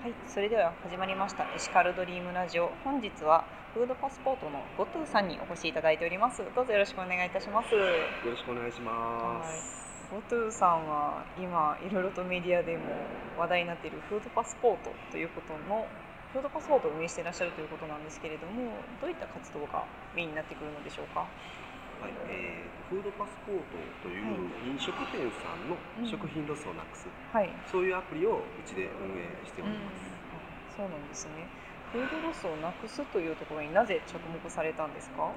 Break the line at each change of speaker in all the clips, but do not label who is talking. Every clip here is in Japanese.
はい、それでは始まりましたエシカルドリームラジオ。本日はフードパスポートのゴトゥさんにお越しいただいております。どうぞよろしくお願いいたします。
よろしくお願いします。
ゴトゥさんは今いろいろとメディアでも話題になっているフードパスポートということのフードパスポートを運営していらっしゃるということなんですけれども、どういった活動がメインになってくるのでしょうか？
はい、えー、フードパスポートという飲食店さんの食品ロスをなくす、
はい。
そういうアプリをうちで運営しております。
そうなんですね。フードロスをなくすというところになぜ着目されたんですか？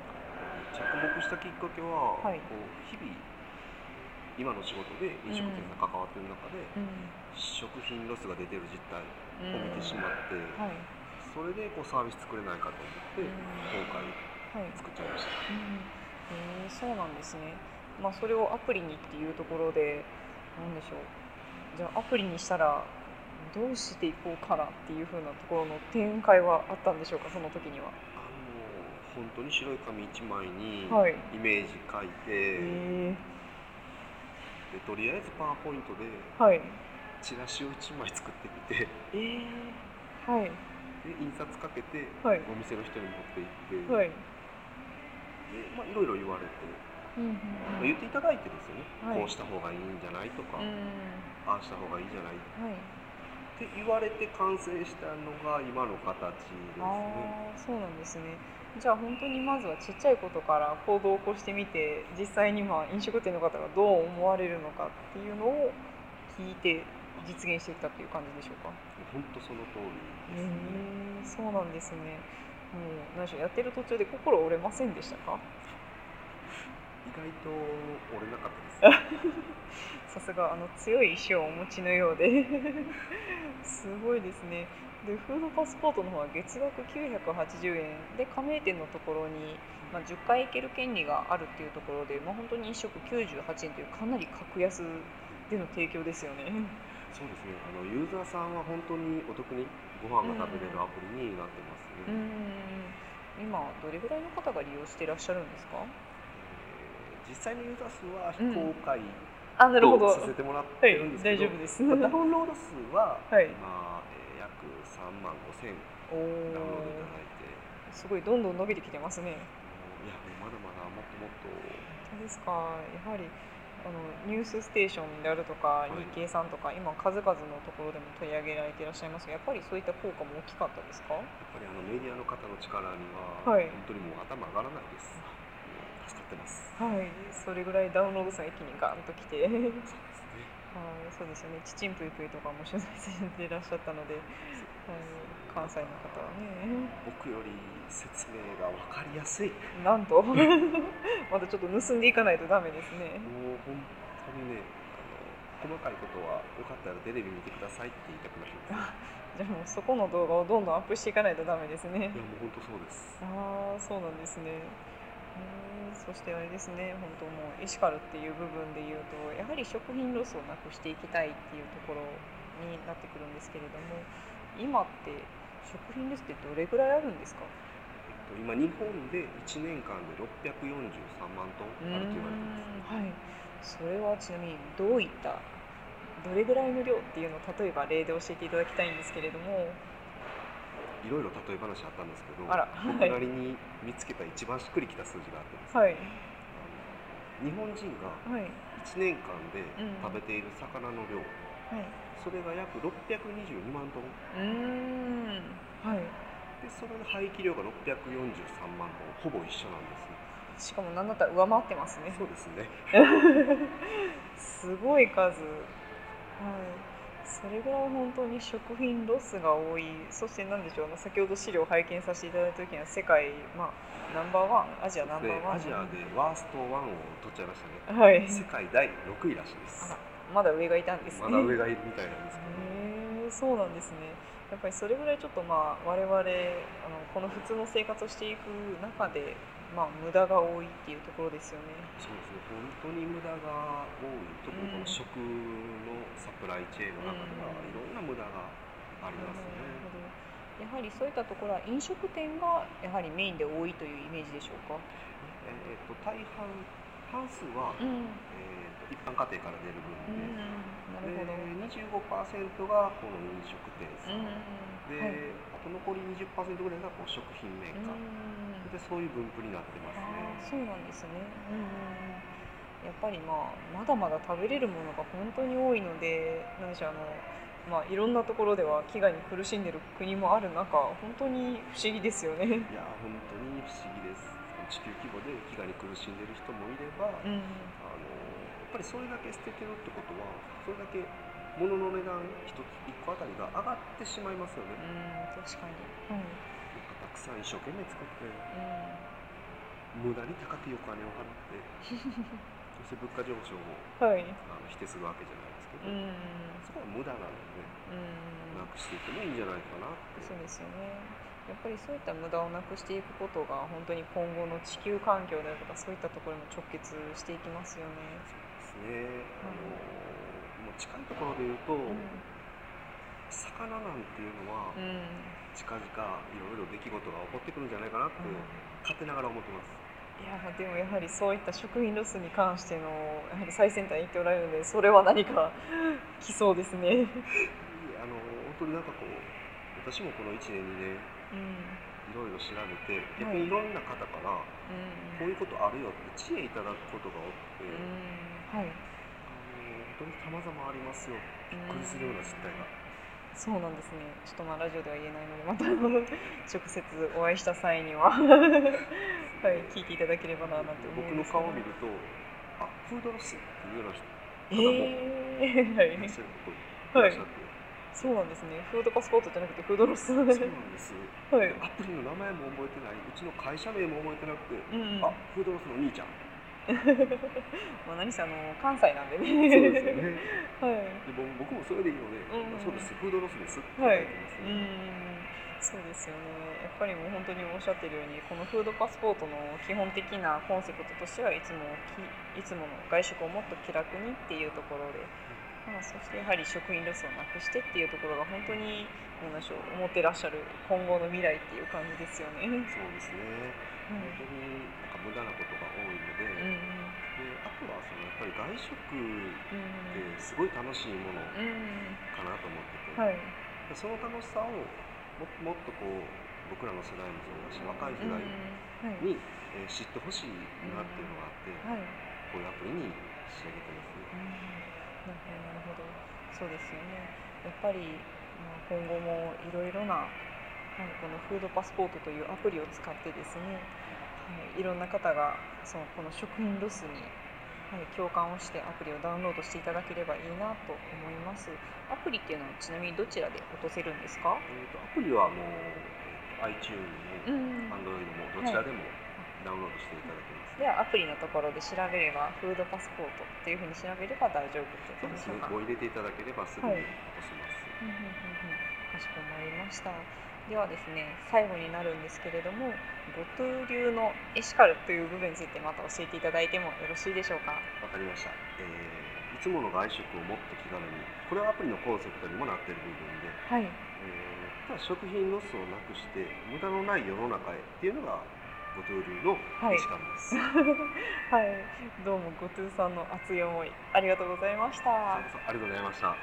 着目したきっかけは、
はい
こう日々今の仕事で飲食店さん関わっている中で、
うん。
食品ロスが出てる実態
うん
を見てしまって、
はい。
それでこうサービス作れないかと思って、
うん
今回
はい。
作っちゃいました。
うん、えーそうなんですね。まあそれをアプリにっていうところでなんでしょう。じゃあアプリにしたらどうしていこうかなっていう風なところの展開はあったんでしょうかその時には。
あの本当に白い紙一枚に
はい。
イメージ書いて、
え
でとりあえずパワーポイントで。チラシを1枚作ってみて
えー、はい
で印刷かけて
はい
お店の人に持って行って、
はい。
いろいろ言われて、
うんうん
まあ言っていただいてですよね、
はい
こうした方がいいんじゃないとか、
うん。
ああした方がいいじゃないっ
はい。
て言われて完成したのが今の形ですね。
そうなんですね。じゃあ本当にまずはちっちゃいことから行動を起こしてみて実際にまあ飲食店の方がどう思われるのかっていうのを聞いて実現していったっていう感じでしょうか。
本当その通り
へ
ですね。
えそうなんですね。もう何でしょうやってる途中で心折れませんでしたか？
意外と折れなかったです。
さすがあの強い意志をお持ちのようで すごいですね。でフードパスポートの方は月額980円で加盟店のところに、まあ、10回行ける権利があるっていうところで、まあ、本当に1食98円というかなり格安での提供ですよね。
そうですね。あのユーザーさんは本当にお得にご飯が食べれるアプリになってます
う
ね。
ん今どれぐらいの方が利用していらっしゃるんですか？
えー実際のユーザー数は非公開
あなるほど。
させてもらってるんですけど、
い大丈夫です。
まあダウンロード数は
はい。
今、えー約3万5千
お
ダウンロードいた
お
だいて、
すごいどんどん伸びてきてますね。
いやもうまだまだもっともっと。
本当ですか。やはりあのニュースステーションであるとか、
い。
日経さんとか今数々のところでも取り上げられていらっしゃいますがやっぱりそういった効果も大きかったですか？
やっぱりあのメディアの方の力には、
はい。
本当にもう頭上がらないです。もう助かってます。
はいそれぐらいダウンロード数が一気にガンときてはい
そうですね。
そうですよねちちんぷいぷいとかも取材されていらっしゃったので、はい、関西の方はね
僕より説明が分かりやすい。
なんと またちょっと盗んでいかないとダメですね
もう本当にね、あの細かいことはよかったらテレビ見てくださいって言いたくなります。
じゃあもうそこの動画をどんどんアップしていかないとダメですね
いやもう本当そうです。
ああそうなんですね。そしてあれですね本当もうエシカルっていう部分で言うとやはり食品ロスをなくしていきたいっていうところになってくるんですけれども今って食品ロスってどれぐらいあるんですか？
えっと今日本で1年間で643万トンあると言われてます。
はいそれはちなみにどういったどれぐらいの量っていうのを例えば例で教えていただきたいんですけれども
いろいろ例え話あったんですけど、
あら
僕なりに見つけた一番しっくりきた数字があってですね、
はい。
日本人が
はい。
1年間で
うん。
食べている魚の量、
はい。
それが約622万トン。
うーん。はい。
でそれの廃棄量が643万トン。ほぼ一緒なんです。ね
しかも何だったら上回ってますね。
そうですね。
すごい数。はいそれぐらい本当に食品ロスが多い。そして何でしょう先ほど資料を拝見させていただいた時には世界、まあ、ナンバーワンアジアナンバ
で
ーワン。
アジアでワースト1を取っちゃいましたね。
はい。
世界第6位らしいです。
まだ上がいたんですね。
まだ上がいるみたいなんですけど、
へえそうなんですね。やっぱりそれぐらいちょっとまあ我々あのこの普通の生活をしていく中でまあ無駄が多いっていうところですよね。
そうですね。本当に無駄が多い。特にこの食のサプライチェーンの中では
うん。
いろんな無駄がありますね、
やはりそういったところは飲食店がやはりメインで多いというイメージでしょうか。
えー、と大半半数は、
うん、
えー、と一般家庭から出る分で、
なるるほど。
で25%がこの飲食店さ
うん
ん、で、
はい
あと残り20%ぐらいがこう食品メーカー、
うん
でそういう分布になってますね。
そうなんですね。うんやっぱりまあまだまだ食べれるものが本当に多いので、なんでしょうあのまあいろんなところでは飢餓に苦しんでる国もある中、本当に不思議ですよね。
いや本当に不思議です。地球規模で飢餓に苦しんでる人もいれば、
うん。
あのぱりそれだけ捨ててるってことはそれだけ物の値段一つ一個あたりが上がってしまいますよね。
うん確かに。はい。
なんかたくさん一生懸命作って
うん。
無駄に高いお金を払って そして物価上昇を
はい。
あの否定するわけじゃないですけど、
うん。
そこは無駄なので、
うん。
なくしていってもいいんじゃないかなって
そうですよね。やっぱりそういった無駄をなくしていくことが本当に今後の地球環境であるとかそういったところにも直結していきますよね。
ですね。あのもう近いところで言うと、
うん。
魚なんていうのは
うん。
近々いろいろ出来事が起こってくるんじゃないかなって勝手ながら思ってます。
いやでもやはりそういった食品ロスに関してのやはり最先端に行っておられるのでそれは何か来そうですね。
あの本当になんかこう私もこの1年2年
うん。
いろいろ調べて逆にいろんな方からこ
うん。
ういうことあるよって知恵いただくことが多くて、
うん。はい。
あの本当に様々ありますよびっくりするような実態が。
そうなんですね。ちょっとまあラジオでは言えないのでまた直接お会いした際には はい聞いていただければななんて思
僕の
うんですけど
顔を見るとあフードロスっていうような人
えー、はい
いらっしゃることいらっしゃって、
そうなんですね。フードパスポートじゃなくてフードロス。
そうなんです。
はい
アプリの名前も覚えてない、うちの会社名も覚えてなくて、
うん。
あフードロスの兄ちゃん。
まあ何せあの関西なんでね。
そうですよね。
はい。
でも僕もそれでいいので、
うん
そうです、フードロスですって書
はいい
てます
う
ね。
ん。そうですよね。やっぱりもう本当におっしゃってるように、このフードパスポートの基本的なコンセプトとしてはいつもきいつもの外食をもっと気楽にっていうところで。まあ、そしてやはり食品ロスをなくしてっていうところが本当に何でしょう思ってらっしゃる今後の未来っていう感じですよね。
そうですね。
うん
本当になんか無駄なことが多いので外食っ
うん
てすごい楽しいもの
うん
かなと思ってて、
はい。
でその楽しさをももっとこう僕らの世代もそうだし、若い世代
はい。
に、えー知ってほしいなっていうのがあって、
はい。
こういうアプリに仕上げてますね。
なるほど、なるほど。そうですよね。やっぱり、まあ、今後もいろいろな、はい、このフードパスポートというアプリを使ってですね、はい、いろんな方がそのこの食品ロスに、はい、共感をしてアプリをダウンロードしていただければいいなと思います。アプリっていうのはちなみにどちらで落とせるんですか？
えー、とアプリはもう、え iTunes
ん
も Android もどちらでもダウンロードしていただけます。
ではアプリのところで調べればフードパスポートっていうふうに調べれば大丈夫って
そうですね
こ
入れていただければすぐに
はい
落とせます。
うんうんうんうんかしこまりました。ではですね、最後になるんですけれども、ボトゥ流のエシカルという部分についてまた教えていただいてもよろしいでしょうか？
わかりました、えーいつもの外食をもっと気軽にこれはアプリのコンセプトにもなっている部分で、
はい。
えーただ食品ロスをなくして無駄のない世の中へっていうのがボトゥールの
はい
エシカルです、
はい。どうもゴトゥさんの熱い思いありがとうございました。
ありがとうございました